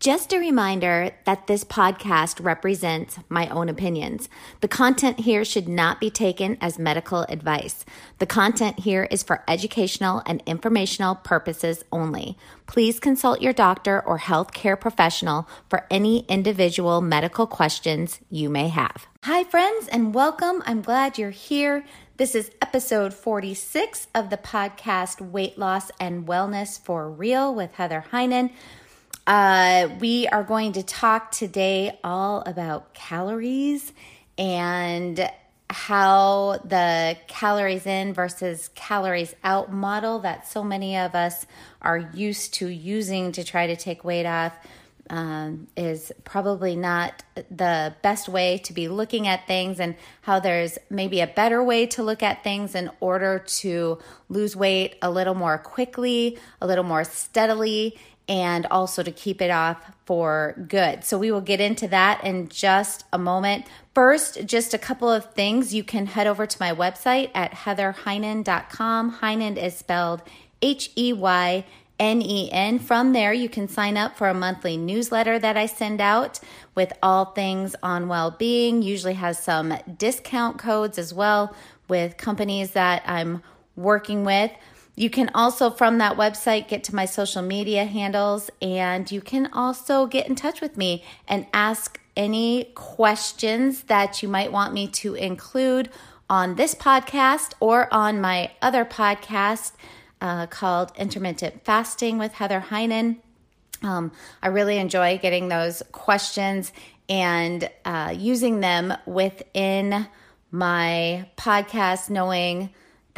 Just a reminder that this podcast represents my own opinions. The content here should not be taken as medical advice. The content here is for educational and informational purposes only. Please consult your doctor or healthcare professional for any individual medical questions you may have. Hi, friends, and welcome. I'm glad you're here. This is episode 46 of the podcast Weight Loss and Wellness for Real with Heather Heynen. Uh, we are going to talk today all about calories and how the calories in versus calories out model that so many of us are used to using to try to take weight off um, is probably not the best way to be looking at things, and how there's maybe a better way to look at things in order to lose weight a little more quickly, a little more steadily, and also to keep it off for good. So we will get into that in just a moment. First, just a couple of things. You can head over to my website at heatherheynen.com. Heynen is spelled H E Y N E N. From there, you can sign up for a monthly newsletter that I send out with all things on well being. Usually has some discount codes as well with companies that I'm working with. You can also, from that website, get to my social media handles and you can also get in touch with me and ask any questions that you might want me to include on this podcast or on my other podcast uh, called Intermittent Fasting with Heather Heynen. Um, I really enjoy getting those questions and uh, using them within my podcast, knowing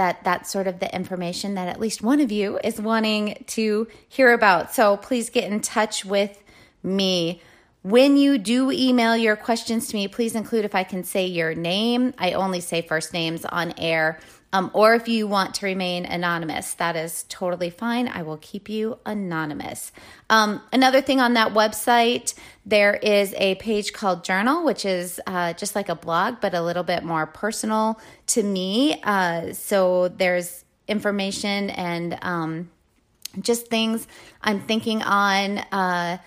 that that's sort of the information that at least one of you is wanting to hear about. So please get in touch with me. When you do email your questions to me, please include if I can say your name. I only say first names on air. Um, or if you want to remain anonymous, that is totally fine. I will keep you anonymous. Um, another thing on that website, there is a page called Journal, which is uh, just like a blog, but a little bit more personal to me. Uh, so there's information and um, just things I'm thinking on. Uh,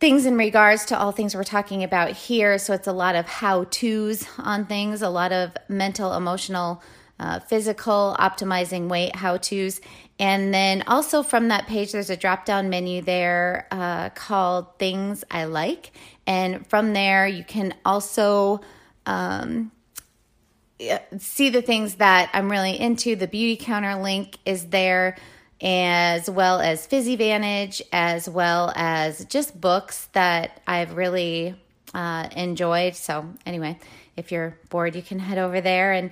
things in regards to all things we're talking about here. So it's a lot of how to's on things, a lot of mental, emotional uh, physical, optimizing weight, how to's. And then also from that page, there's a drop down menu there uh, called Things I Like. And from there, you can also um, see the things that I'm really into. The Beautycounter link is there, as well as Fizzy Vantage, as well as just books that I've really uh, enjoyed. So, anyway, if you're bored, you can head over there and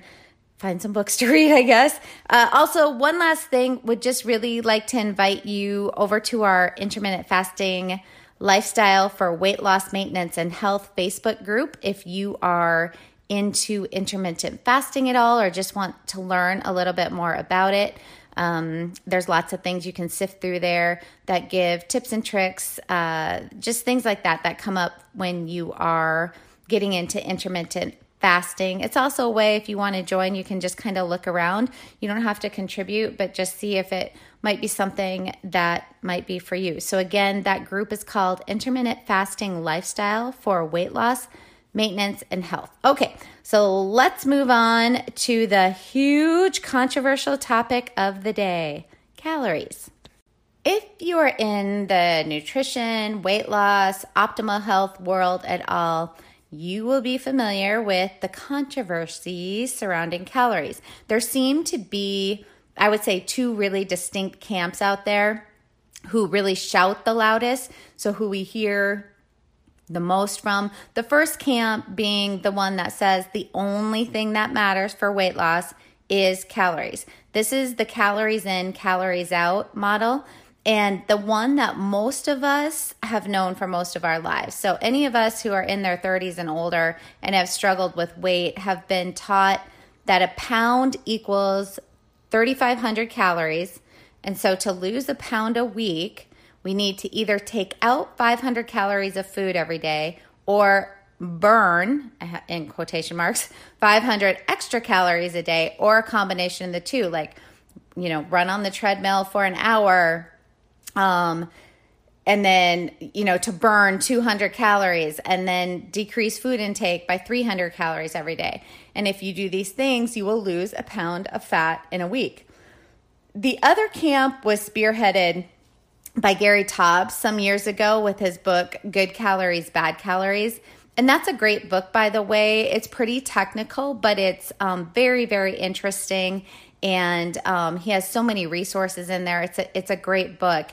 find some books to read, I guess. Uh, also, one last thing would just really like to invite you over to our intermittent fasting lifestyle for weight loss maintenance and health Facebook group if you are into intermittent fasting at all or just want to learn a little bit more about it. Um, there's lots of things you can sift through there that give tips and tricks, uh, just things like that that come up when you are getting into intermittent fasting. It's also a way if you want to join, you can just kind of look around. You don't have to contribute, but just see if it might be something that might be for you. So, again, that group is called Intermittent Fasting Lifestyle for Weight Loss, Maintenance, and Health. Okay, so let's move on to the huge controversial topic of the day calories. If you are in the nutrition, weight loss, optimal health world at all, you will be familiar with the controversy surrounding calories. There seem to be, I would say, two really distinct camps out there who really shout the loudest. So, who we hear the most from. The first camp being the one that says the only thing that matters for weight loss is calories. This is the calories in, calories out model. And the one that most of us have known for most of our lives. So, any of us who are in their 30s and older and have struggled with weight have been taught that a pound equals 3,500 calories. And so, to lose a pound a week, we need to either take out 500 calories of food every day or burn, uh, in quotation marks, 500 extra calories a day or a combination of the two, like, you know, run on the treadmill for an hour, um, and then you know to burn 200 calories and then decrease food intake by 300 calories every day. And if you do these things you will lose a pound of fat in a week. The other camp was spearheaded by gary taubes some years ago with his book good calories bad calories. And that's a great book by the way. It's pretty technical but it's um, very very interesting and um, he has so many resources in there. It's a it's a great book.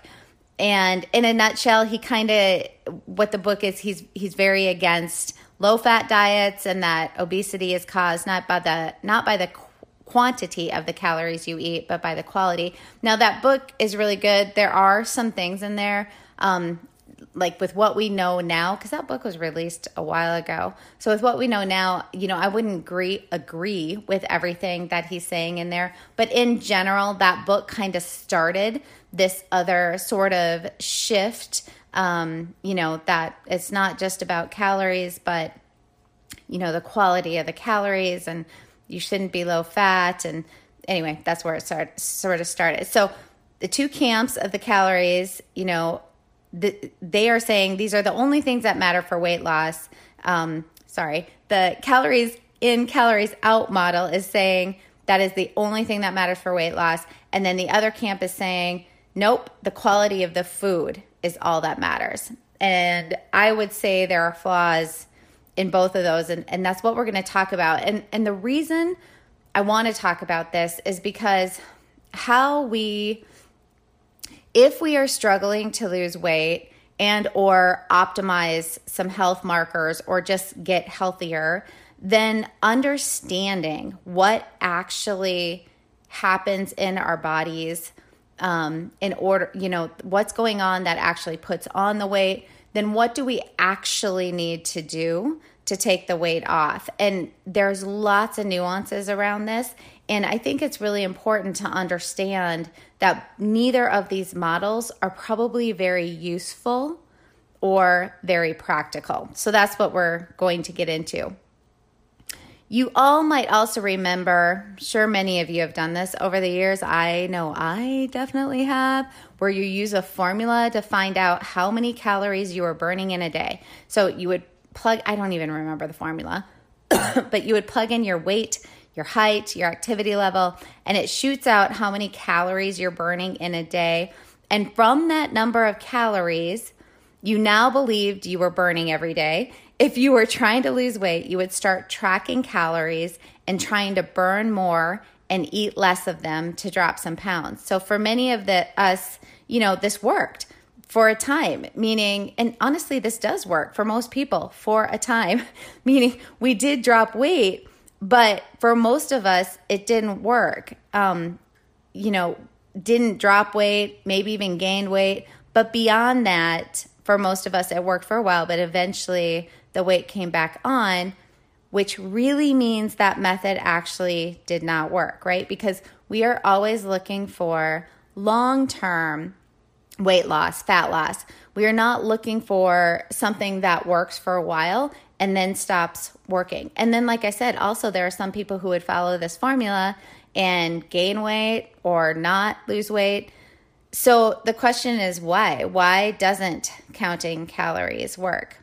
And in a nutshell, he kind of what the book is. He's he's very against low fat diets and that obesity is caused not by the not by the quantity of the calories you eat, but by the quality. Now that book is really good. There are some things in there. Um, like with what we know now because that book was released a while ago. So with what we know now you know i wouldn't agree agree with everything that he's saying in there. But in general that book kind of started this other sort of shift um, you know that it's not just about calories but you know the quality of the calories and you shouldn't be low fat and anyway that's where it started, sort of started. So the two camps of the calories you know the, they are saying these are the only things that matter for weight loss. Um, sorry, the calories in, calories out model is saying that is the only thing that matters for weight loss. And then the other camp is saying, nope, the quality of the food is all that matters. And I would say there are flaws in both of those. And, and that's what we're going to talk about. And, and the reason I want to talk about this is because how we if we are struggling to lose weight and or optimize some health markers or just get healthier, then understanding what actually happens in our bodies um, in order, you know, what's going on that actually puts on the weight, then what do we actually need to do to take the weight off? And there's lots of nuances around this. And I think it's really important to understand that neither of these models are probably very useful or very practical. So that's what we're going to get into. You all might also remember, sure, many of you have done this over the years. I know I definitely have, where you use a formula to find out how many calories you are burning in a day. So you would plug, I don't even remember the formula, but you would plug in your weight your height, your activity level, and it shoots out how many calories you're burning in a day. And from that number of calories, you now believed you were burning every day. If you were trying to lose weight, you would start tracking calories and trying to burn more and eat less of them to drop some pounds. So for many of the us, you know, this worked for a time, meaning, and honestly, this does work for most people for a time, meaning we did drop weight, but for most of us, it didn't work. Um, you know, didn't drop weight, maybe even gained weight. But beyond that, for most of us, it worked for a while, but eventually the weight came back on, which really means that method actually did not work, right? Because we are always looking for long term weight loss, fat loss. We are not looking for something that works for a while and then stops working. And then, like I said, also there are some people who would follow this formula and gain weight or not lose weight. So the question is why? Why doesn't counting calories work?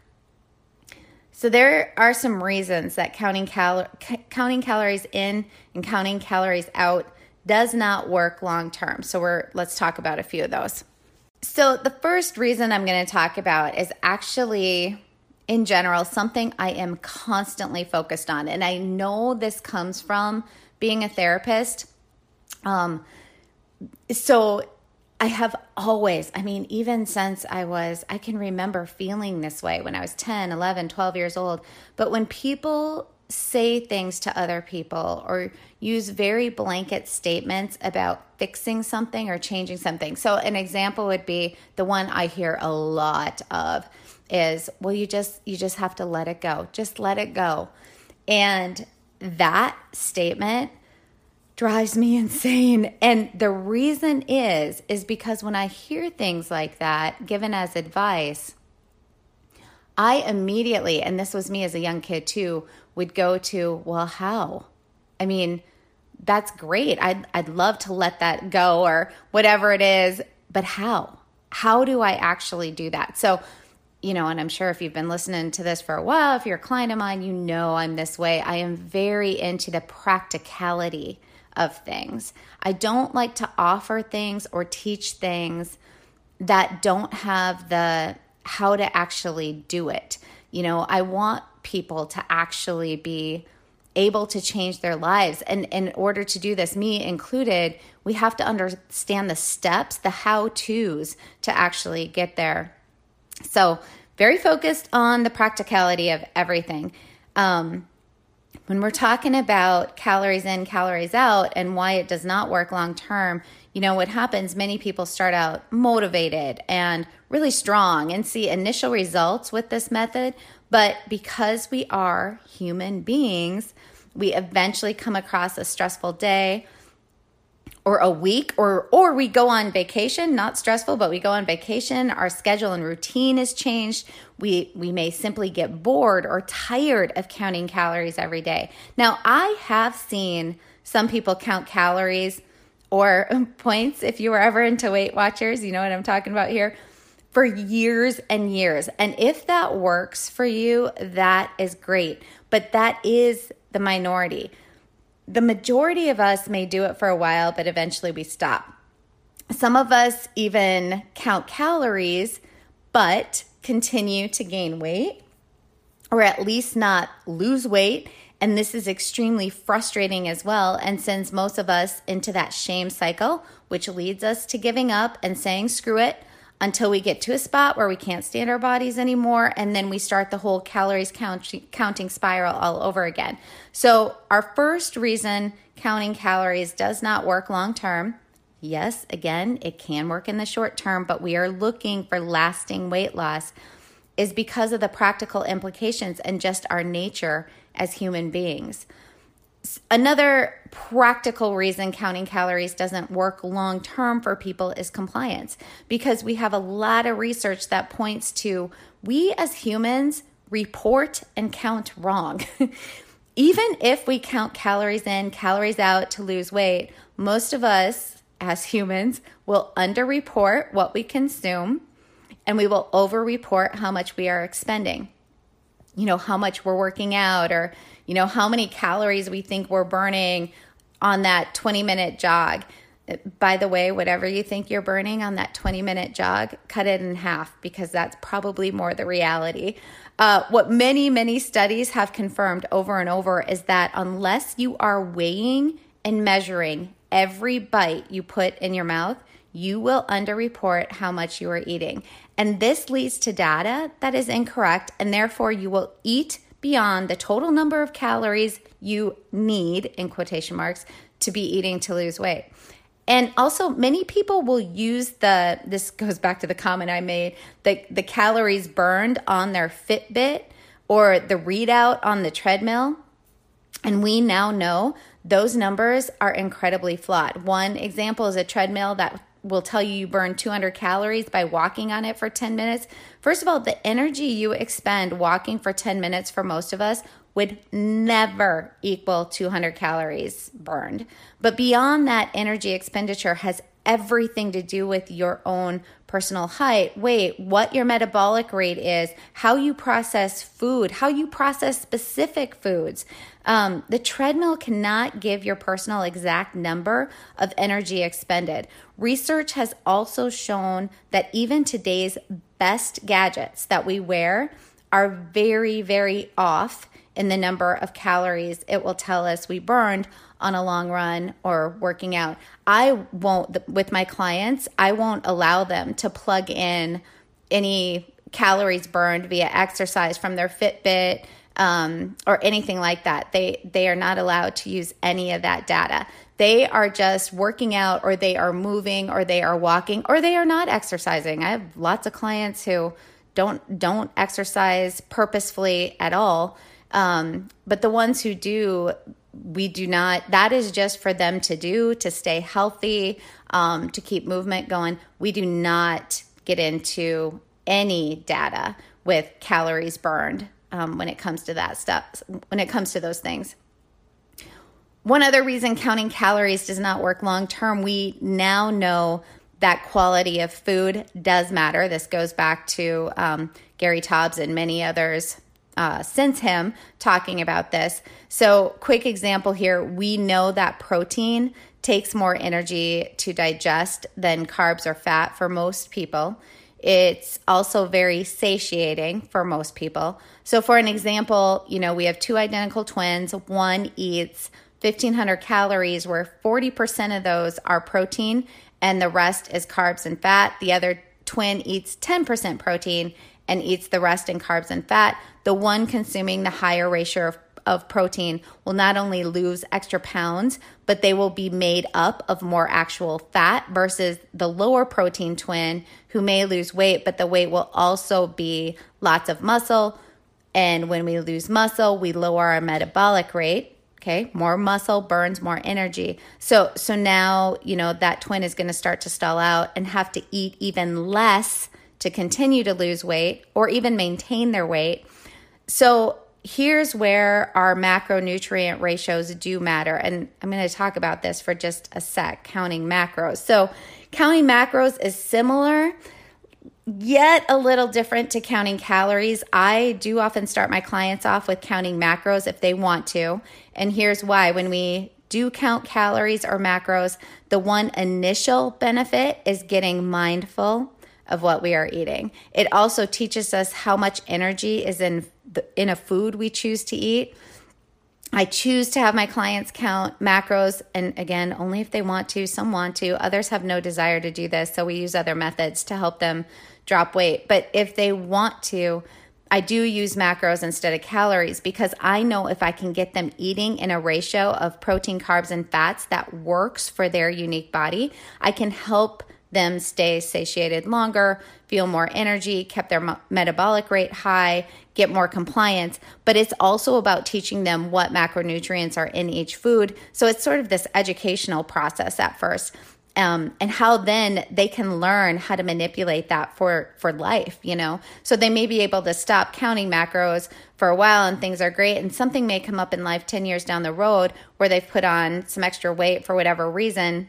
So there are some reasons that counting cal- counting calories in and counting calories out does not work long term. So we're let's talk about a few of those. So the first reason I'm going to talk about is actually in general something I am constantly focused on. And I know this comes from being a therapist. Um, so I have always, I mean, even since I was, I can remember feeling this way when I was 10, 11, 12 years old. But when people say things to other people or use very blanket statements about fixing something or changing something. So, an example would be the one I hear a lot of is, well, you just you just have to let it go. Just let it go. And that statement drives me insane. And the reason is is because when I hear things like that given as advice, I immediately, and this was me as a young kid too, would go to, well, how? I mean, that's great. I'd, I'd love to let that go or whatever it is, but how? How do I actually do that? So, you know, and I'm sure if you've been listening to this for a while, if you're a client of mine, you know I'm this way. I am very into the practicality of things. I don't like to offer things or teach things that don't have the how to actually do it. You know, I want people to actually be able to change their lives. And in order to do this, me included, we have to understand the steps, the how to's to actually get there. So, very focused on the practicality of everything. Um, when we're talking about calories in, calories out, and why it does not work long term, you know, what happens, many people start out motivated and really strong and see initial results with this method. But because we are human beings, we eventually come across a stressful day or a week or or we go on vacation not stressful but we go on vacation our schedule and routine is changed. We we may simply get bored or tired of counting calories every day. Now i have seen some people count calories or points if you were ever into weight watchers you know what i'm talking about here for years and years. And if that works for you that is great. But that is the minority the majority of us may do it for a while, but eventually we stop. Some of us even count calories, but continue to gain weight or at least not lose weight. And this is extremely frustrating as well and sends most of us into that shame cycle, which leads us to giving up and saying, screw it, until we get to a spot where we can't stand our bodies anymore. And then we start the whole calories count, counting spiral all over again. So, our first reason counting calories does not work long term. Yes, again, it can work in the short term, but we are looking for lasting weight loss is because of the practical implications and just our nature as human beings. Another practical reason counting calories doesn't work long term for people is compliance because we have a lot of research that points to we as humans report and count wrong. Even if we count calories in, calories out to lose weight, most of us as humans will underreport what we consume and we will overreport how much we are expending. You know, how much we're working out or you know, how many calories we think we're burning on that 20 minute jog. By the way, whatever you think you're burning on that 20 minute jog, cut it in half because that's probably more the reality. Uh, what many, many studies have confirmed over and over is that unless you are weighing and measuring every bite you put in your mouth, you will underreport how much you are eating. And this leads to data that is incorrect, and therefore you will eat beyond the total number of calories you need, in quotation marks, to be eating to lose weight. And also, many people will use the, this goes back to the comment I made, the, the calories burned on their Fitbit or the readout on the treadmill. And we now know those numbers are incredibly flawed. One example is a treadmill that will tell you you burn 200 calories by walking on it for 10 minutes. First of all, the energy you expend walking for 10 minutes for most of us would never equal 200 calories burned. But beyond that, energy expenditure has everything to do with your own personal height, weight, what your metabolic rate is, how you process food, how you process specific foods. Um, the treadmill cannot give your personal exact number of energy expended. Research has also shown that even today's best gadgets that we wear are very, very off in the number of calories it will tell us we burned on a long run or working out. I won't, with my clients, I won't allow them to plug in any calories burned via exercise from their Fitbit um, or anything like that. They they are not allowed to use any of that data. They are just working out, or they are moving, or they are walking, or they are not exercising. I have lots of clients who don't don't exercise purposefully at all. Um, but the ones who do, we do not. That is just for them to do to stay healthy, um, to keep movement going. We do not get into any data with calories burned um, when it comes to that stuff, when it comes to those things. One other reason counting calories does not work long term, we now know that quality of food does matter. This goes back to um, Gary Taubes and many others uh, since him talking about this. So, quick example here we know that protein takes more energy to digest than carbs or fat for most people. It's also very satiating for most people. So, for an example, you know, we have two identical twins. One eats 1500 calories, where 40% of those are protein and the rest is carbs and fat. The other twin eats 10% protein and eats the rest in carbs and fat. The one consuming the higher ratio of of protein will not only lose extra pounds, but they will be made up of more actual fat versus the lower protein twin who may lose weight, but the weight will also be lots of muscle. And when we lose muscle, we lower our metabolic rate. Okay, more muscle burns more energy. So so now, you know, that twin is going to start to stall out and have to eat even less to continue to lose weight or even maintain their weight. So here's where our macronutrient ratios do matter. And I'm going to talk about this for just a sec counting macros. So, counting macros is similar, yet a little different to counting calories. I do often start my clients off with counting macros if they want to. And here's why when we do count calories or macros, the one initial benefit is getting mindful of what we are eating. It also teaches us how much energy is in the, in a food we choose to eat. I choose to have my clients count macros, and again, only if they want to. Some want to, others have no desire to do this. So we use other methods to help them drop weight. But if they want to, I do use macros instead of calories because I know if I can get them eating in a ratio of protein, carbs, and fats that works for their unique body, I can help them stay satiated longer, feel more energy, kept their metabolic rate high, get more compliance. But it's also about teaching them what macronutrients are in each food. So it's sort of this educational process at first. Um, and how then they can learn how to manipulate that for for life you know so they may be able to stop counting macros for a while and things are great and something may come up in life 10 years down the road where they've put on some extra weight for whatever reason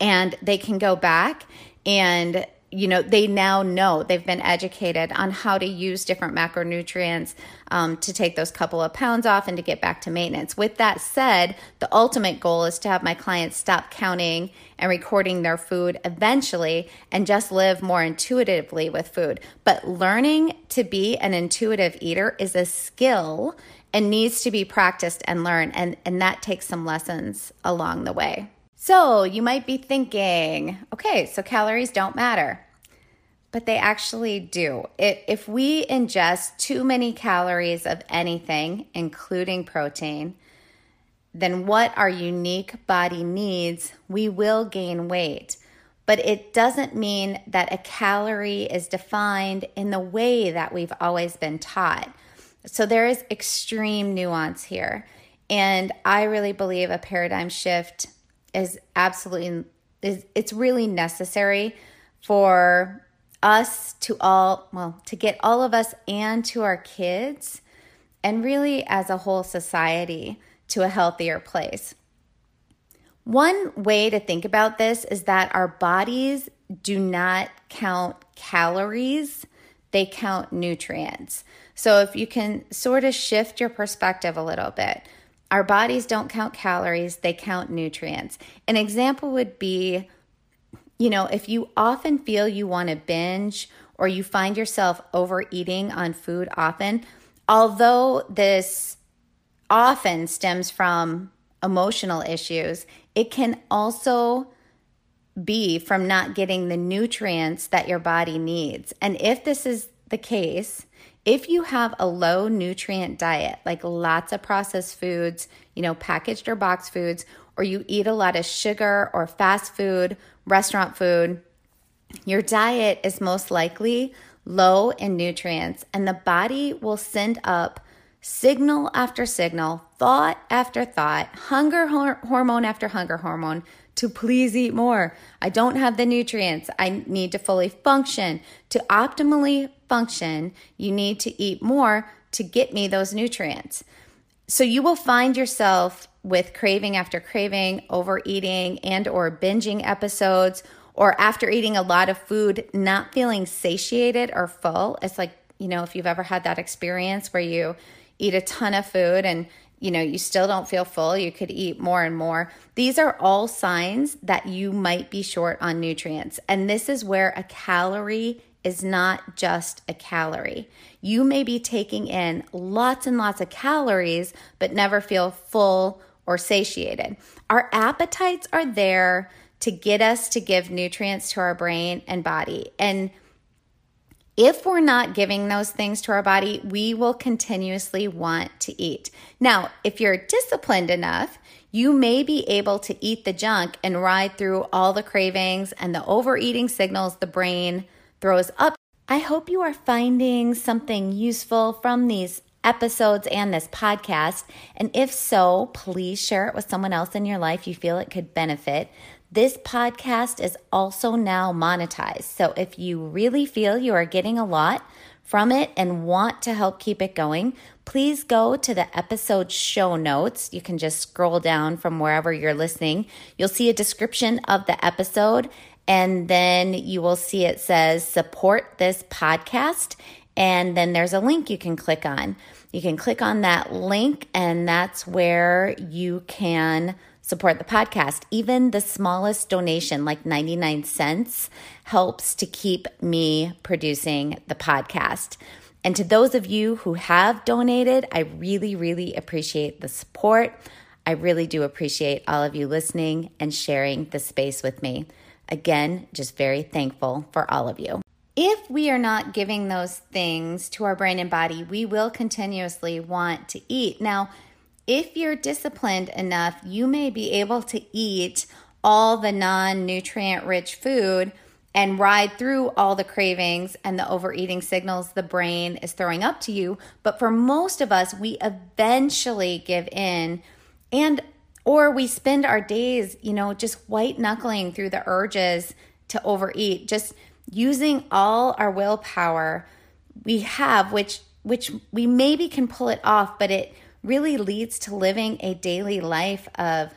and they can go back and you know they now know they've been educated on how to use different macronutrients um, to take those couple of pounds off and to get back to maintenance. With that said the ultimate goal is to have my clients stop counting and recording their food eventually and just live more intuitively with food. But learning to be an intuitive eater is a skill and needs to be practiced and learned and, and that takes some lessons along the way so you might be thinking, okay, so calories don't matter. But they actually do. if we ingest too many calories of anything, including protein, then what our unique body needs, we will gain weight. But it doesn't mean that a calorie is defined in the way that we've always been taught. So there is extreme nuance here. And I really believe a paradigm shift is absolutely is it's really necessary for us to all well to get all of us and to our kids and really as a whole society to a healthier place. One way to think about this is that our bodies do not count calories, they count nutrients. So if you can sort of shift your perspective a little bit, our bodies don't count calories, they count nutrients. An example would be you know, if you often feel you want to binge or you find yourself overeating on food often, although this often stems from emotional issues, it can also be from not getting the nutrients that your body needs. And if this is the case, if you have a low nutrient diet, like lots of processed foods, you know, packaged or boxed foods, or you eat a lot of sugar or fast food, restaurant food, your diet is most likely low in nutrients, and the body will send up signal after signal, thought after thought, hunger hor- hormone after hunger hormone to please eat more. I don't have the nutrients. I need to fully function. To optimally function, you need to eat more to get me those nutrients. So you will find yourself with craving after craving, overeating and or binging episodes or after eating a lot of food not feeling satiated or full. It's like, you know, if you've ever had that experience where you eat a ton of food and you know, you still don't feel full, you could eat more and more. These are all signs that you might be short on nutrients. And this is where a calorie is not just a calorie. You may be taking in lots and lots of calories, but never feel full or satiated. Our appetites are there to get us to give nutrients to our brain and body. And if we're not giving those things to our body, we will continuously want to eat. Now, if you're disciplined enough, you may be able to eat the junk and ride through all the cravings and the overeating signals the brain throws up. I hope you are finding something useful from these episodes and this podcast. And if so, please share it with someone else in your life you feel it could benefit. This podcast is also now monetized. So if you really feel you are getting a lot from it and want to help keep it going, please go to the episode show notes. You can just scroll down from wherever you're listening. You'll see a description of the episode, and then you will see it says support this podcast. And then there's a link you can click on. You can click on that link, and that's where you can support the podcast. Even the smallest donation, like 99 cents, helps to keep me producing the podcast. And to those of you who have donated, I really, really appreciate the support. I really do appreciate all of you listening and sharing the space with me. Again, just very thankful for all of you. If we are not giving those things to our brain and body, we will continuously want to eat. Now, if you're disciplined enough, you may be able to eat all the non nutrient rich food and ride through all the cravings and the overeating signals the brain is throwing up to you. But for most of us, we eventually give in and or we spend our days, you know, just white knuckling through the urges to overeat, just using all our willpower we have, which which we maybe can pull it off, but it really leads to living a daily life of,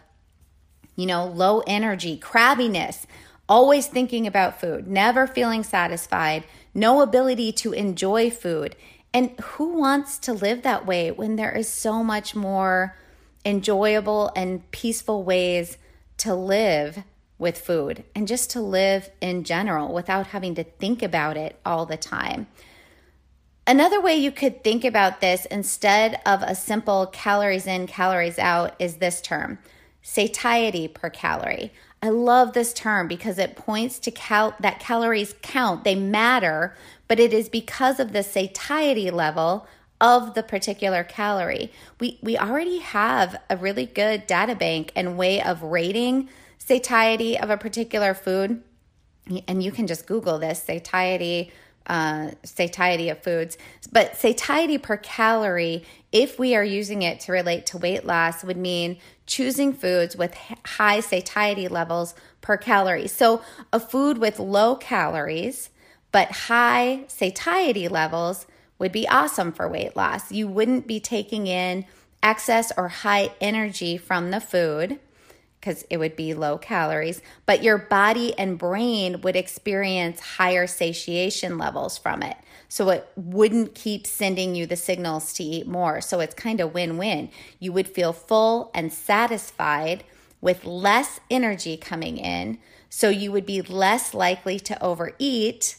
you know, low energy, crabbiness, always thinking about food, never feeling satisfied, no ability to enjoy food. And who wants to live that way when there is so much more enjoyable and peaceful ways to live with food and just to live in general without having to think about it all the time? Another way you could think about this instead of a simple calories in, calories out is this term satiety per calorie. I love this term because it points to cal- that calories count, they matter, but it is because of the satiety level of the particular calorie. We we already have a really good data bank and way of rating satiety of a particular food. And you can just Google this satiety uh, satiety of foods. But satiety per calorie, if we are using it to relate to weight loss, would mean choosing foods with high satiety levels per calorie. So a food with low calories but high satiety levels would be awesome for weight loss. You wouldn't be taking in excess or high energy from the food because it would be low calories, but your body and brain would experience higher satiation levels from it. So it wouldn't keep sending you the signals to eat more. So it's kind of win win. You would feel full and satisfied with less energy coming in. So you would be less likely to overeat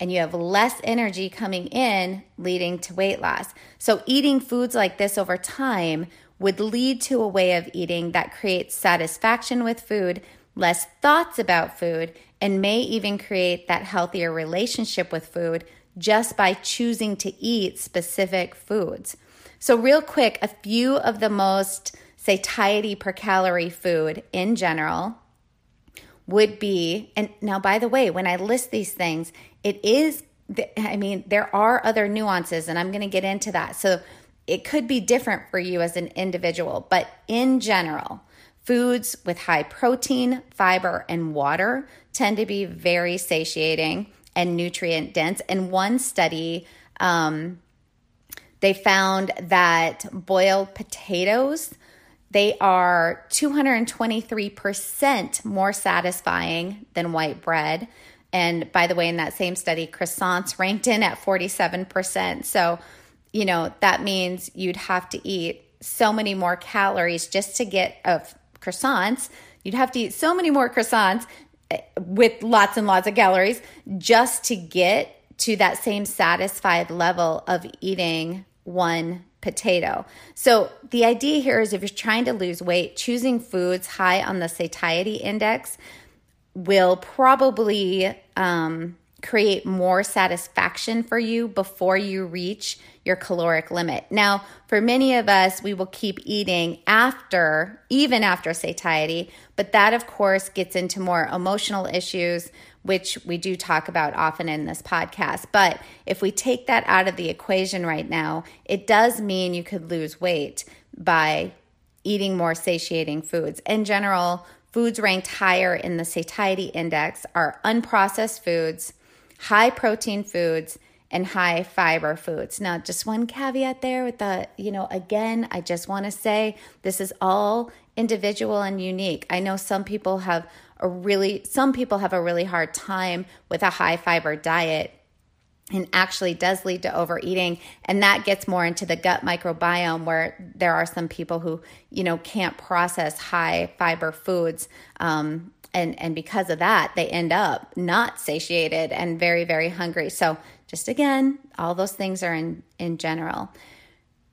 and you have less energy coming in, leading to weight loss. So eating foods like this over time would lead to a way of eating that creates satisfaction with food, less thoughts about food, and may even create that healthier relationship with food just by choosing to eat specific foods. So, real quick, a few of the most satiety per calorie food in general would be, and now, by the way, when I list these things, it is, I mean, there are other nuances, and I'm going to get into that. So, it could be different for you as an individual, but in general, foods with high protein, fiber, and water tend to be very satiating and nutrient dense. And one study, um, they found that boiled potatoes they are 223% more satisfying than white bread. And by the way, in that same study, croissants ranked in at 47%. So, you know, that means you'd have to eat so many more calories just to get of croissants. You'd have to eat so many more croissants eh, with lots and lots of calories just to get to that same satisfied level of eating one potato. So, the idea here is if you're trying to lose weight, choosing foods high on the satiety index will probably um, create more satisfaction for you before you reach your caloric limit. Now, for many of us, we will keep eating after, even after satiety, but that, of course, gets into more emotional issues which we do talk about often in this podcast. But if we take that out of the equation right now, it does mean you could lose weight by eating more satiating foods. In general, foods ranked higher in the satiety index are unprocessed foods, high protein foods, and high fiber foods. Now, just one caveat there with the, you know, again, I just want to say this is all individual and unique. I know some people have a really, some people have a really hard time with a high fiber diet and actually does lead to overeating and that gets more into the gut microbiome where there are some people who you know can't process high fiber foods um, and and because of that they end up not satiated and very very hungry so just again all those things are in in general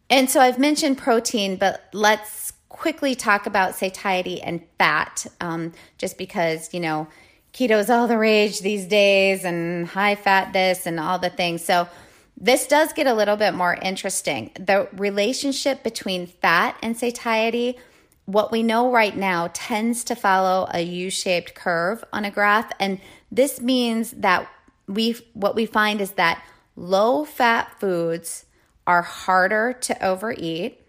and so i've mentioned protein but let's quickly talk about satiety and fat, um, just because, you know, keto's all the rage these days and high fat this and all the things. So, this does get a little bit more interesting. The relationship between fat and satiety, what we know right now, tends to follow a U shaped curve on a graph. And this means that we, what we find is that low fat foods are harder to overeat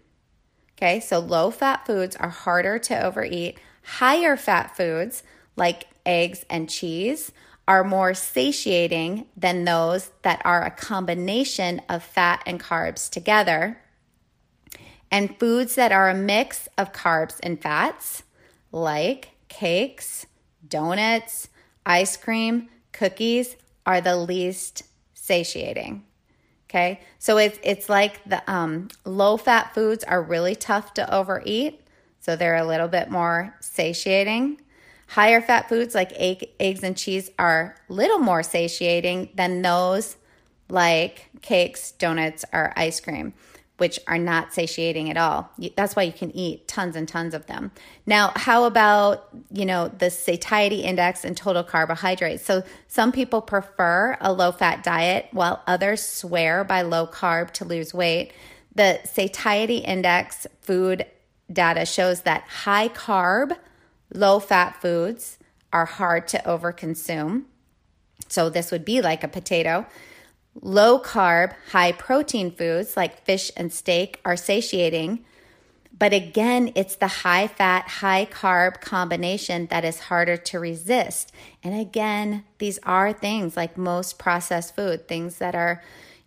Okay, so low fat foods are harder to overeat. Higher fat foods, like eggs and cheese, are more satiating than those that are a combination of fat and carbs together. And foods that are a mix of carbs and fats, like cakes, donuts, ice cream, cookies, are the least satiating. Okay. So it's, it's like the um, low fat foods are really tough to overeat. So they're a little bit more satiating. Higher fat foods like egg, eggs and cheese are little more satiating than those like cakes, donuts, or ice cream which are not satiating at all. That's why you can eat tons and tons of them. Now, how about, you know, the satiety index and total carbohydrates? So some people prefer a low fat diet while others swear by low carb to lose weight. The satiety index food data shows that high carb, low fat foods are hard to overconsume. So this would be like a potato. Low carb, high protein foods like fish and steak are satiating. But again, it's the high fat, high carb combination that is harder to resist. And again, these are things like most processed food, things that are,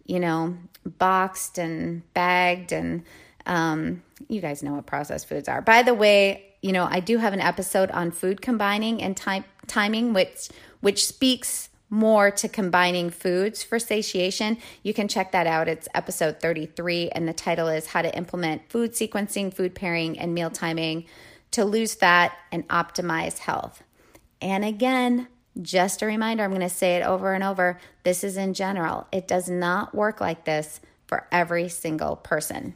you know, boxed and bagged. And um, you guys know what processed foods are. By the way, you know, I do have an episode on food combining and time, timing, which which speaks more to combining foods for satiation, you can check that out. It's episode 33, and the title is How to Implement Food Sequencing, Food Pairing, and Meal Timing to Lose Fat and Optimize Health. And again, just a reminder, I'm going to say it over and over. This is in general, it does not work like this for every single person.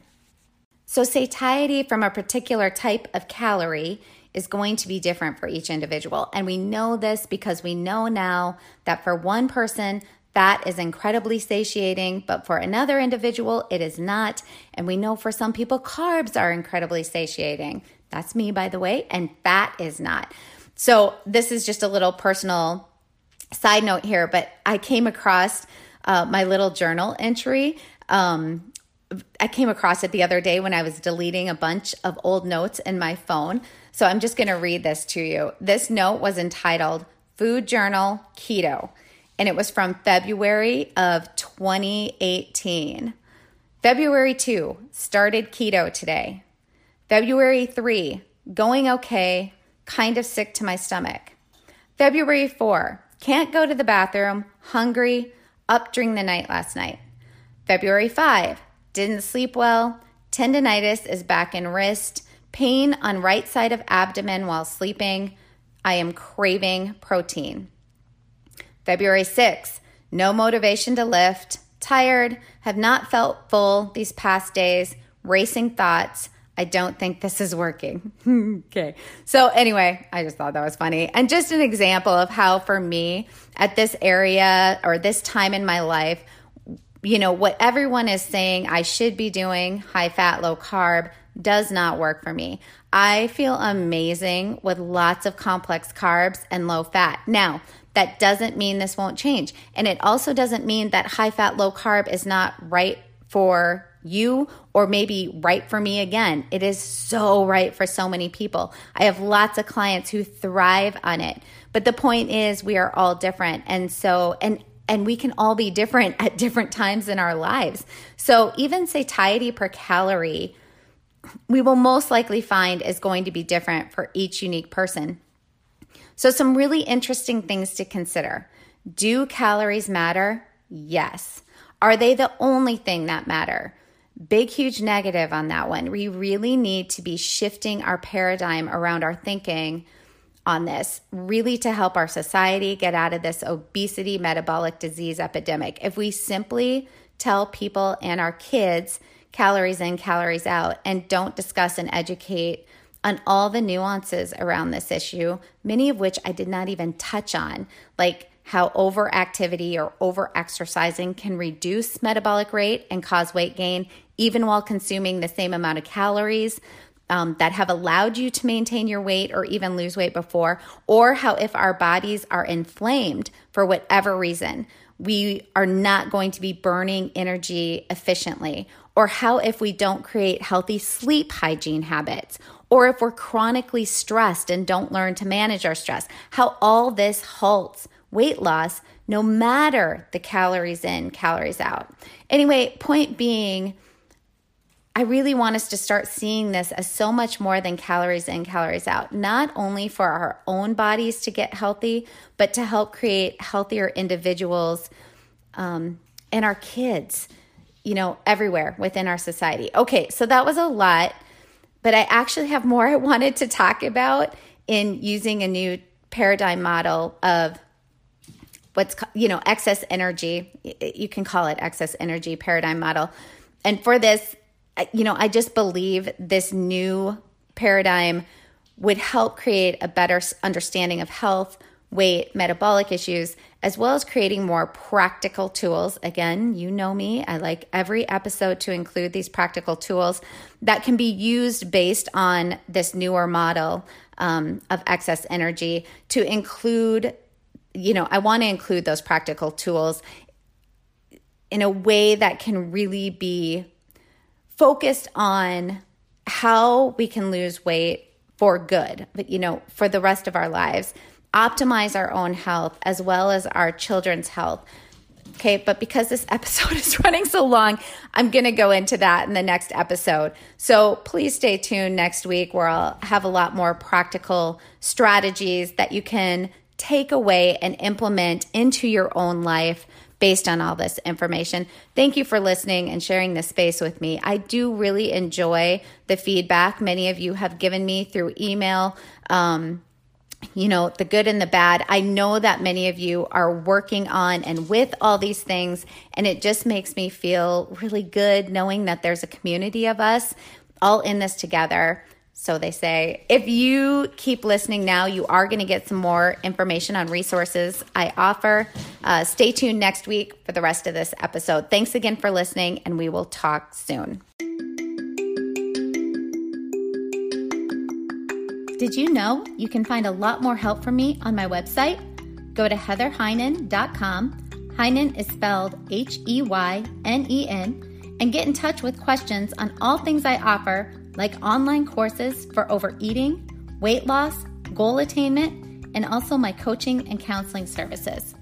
So, satiety from a particular type of calorie is going to be different for each individual. And we know this because we know now that for one person, Fat is incredibly satiating, but for another individual, it is not. And we know for some people, carbs are incredibly satiating. That's me, by the way, and fat is not. So, this is just a little personal side note here, but I came across uh, my little journal entry. Um, I came across it the other day when I was deleting a bunch of old notes in my phone. So, I'm just going to read this to you. This note was entitled Food Journal Keto and it was from February of 2018. February 2, started keto today. February 3, going okay, kind of sick to my stomach. February 4, can't go to the bathroom, hungry, up during the night last night. February 5, didn't sleep well, tendonitis is back in wrist, pain on right side of abdomen while sleeping. I am craving protein. February 6th, no motivation to lift, tired, have not felt full these past days, racing thoughts. I don't think this is working. okay. So, anyway, I just thought that was funny. And just an example of how, for me, at this area or this time in my life, you know, what everyone is saying I should be doing, high fat, low carb, does not work for me. I feel amazing with lots of complex carbs and low fat. Now, that doesn't mean this won't change. And it also doesn't mean that high fat, low carb is not right for you or maybe right for me again. It is so right for so many people. I have lots of clients who thrive on it. But the point is we are all different. And so and and we can all be different at different times in our lives. So even satiety per calorie we will most likely find is going to be different for each unique person. So, some really interesting things to consider. Do calories matter? Yes. Are they the only thing that matter? Big, huge negative on that one. We really need to be shifting our paradigm around our thinking on this, really to help our society get out of this obesity metabolic disease epidemic. If we simply tell people and our kids calories in, calories out, and don't discuss and educate on all the nuances around this issue, many of which I did not even touch on, like how overactivity or overexercising can reduce metabolic rate and cause weight gain, even while consuming the same amount of calories. Um, that have allowed you to maintain your weight or even lose weight before, or how if our bodies are inflamed for whatever reason, we are not going to be burning energy efficiently, or how if we don't create healthy sleep hygiene habits, or if we're chronically stressed and don't learn to manage our stress, how all this halts weight loss no matter the calories in, calories out. Anyway, point being, I really want us to start seeing this as so much more than calories in, calories out, not only for our own bodies to get healthy, but to help create healthier individuals um, and our kids, you know, everywhere within our society. Okay, so that was a lot but I actually have more I wanted to talk about in using a new paradigm model of what's you know excess energy you can call it excess energy paradigm model and for this you know i just believe this new paradigm would help create a better understanding of health weight, metabolic issues, as well as creating more practical tools. Again, you know me, I like every episode to include these practical tools that can be used based on this newer model um, of excess energy to include, you know, I want to include those practical tools in a way that can really be focused on how we can lose weight for good, but you know, for the rest of our lives optimize our own health as well as our children's health. Okay, but because this episode is running so long, I'm going to go into that in the next episode. So please stay tuned next week where I'll have a lot more practical strategies that you can take away and implement into your own life based on all this information. Thank you for listening and sharing this space with me. I do really enjoy the feedback many of you have given me through email. Um, you know, the good and the bad. I know that many of you are working on and with all these things, and it just makes me feel really good knowing that there's a community of us all in this together. So they say. If you keep listening now, you are going to get some more information on resources I offer. Uh, stay tuned next week for the rest of this episode. Thanks again for listening, and we will talk soon. Did you know you can find a lot more help from me on my website? Go to heatherheynen.com. Heynen is spelled H E Y N E N, and get in touch with questions on all things I offer like online courses for overeating, weight loss, goal attainment, and also my coaching and counseling services.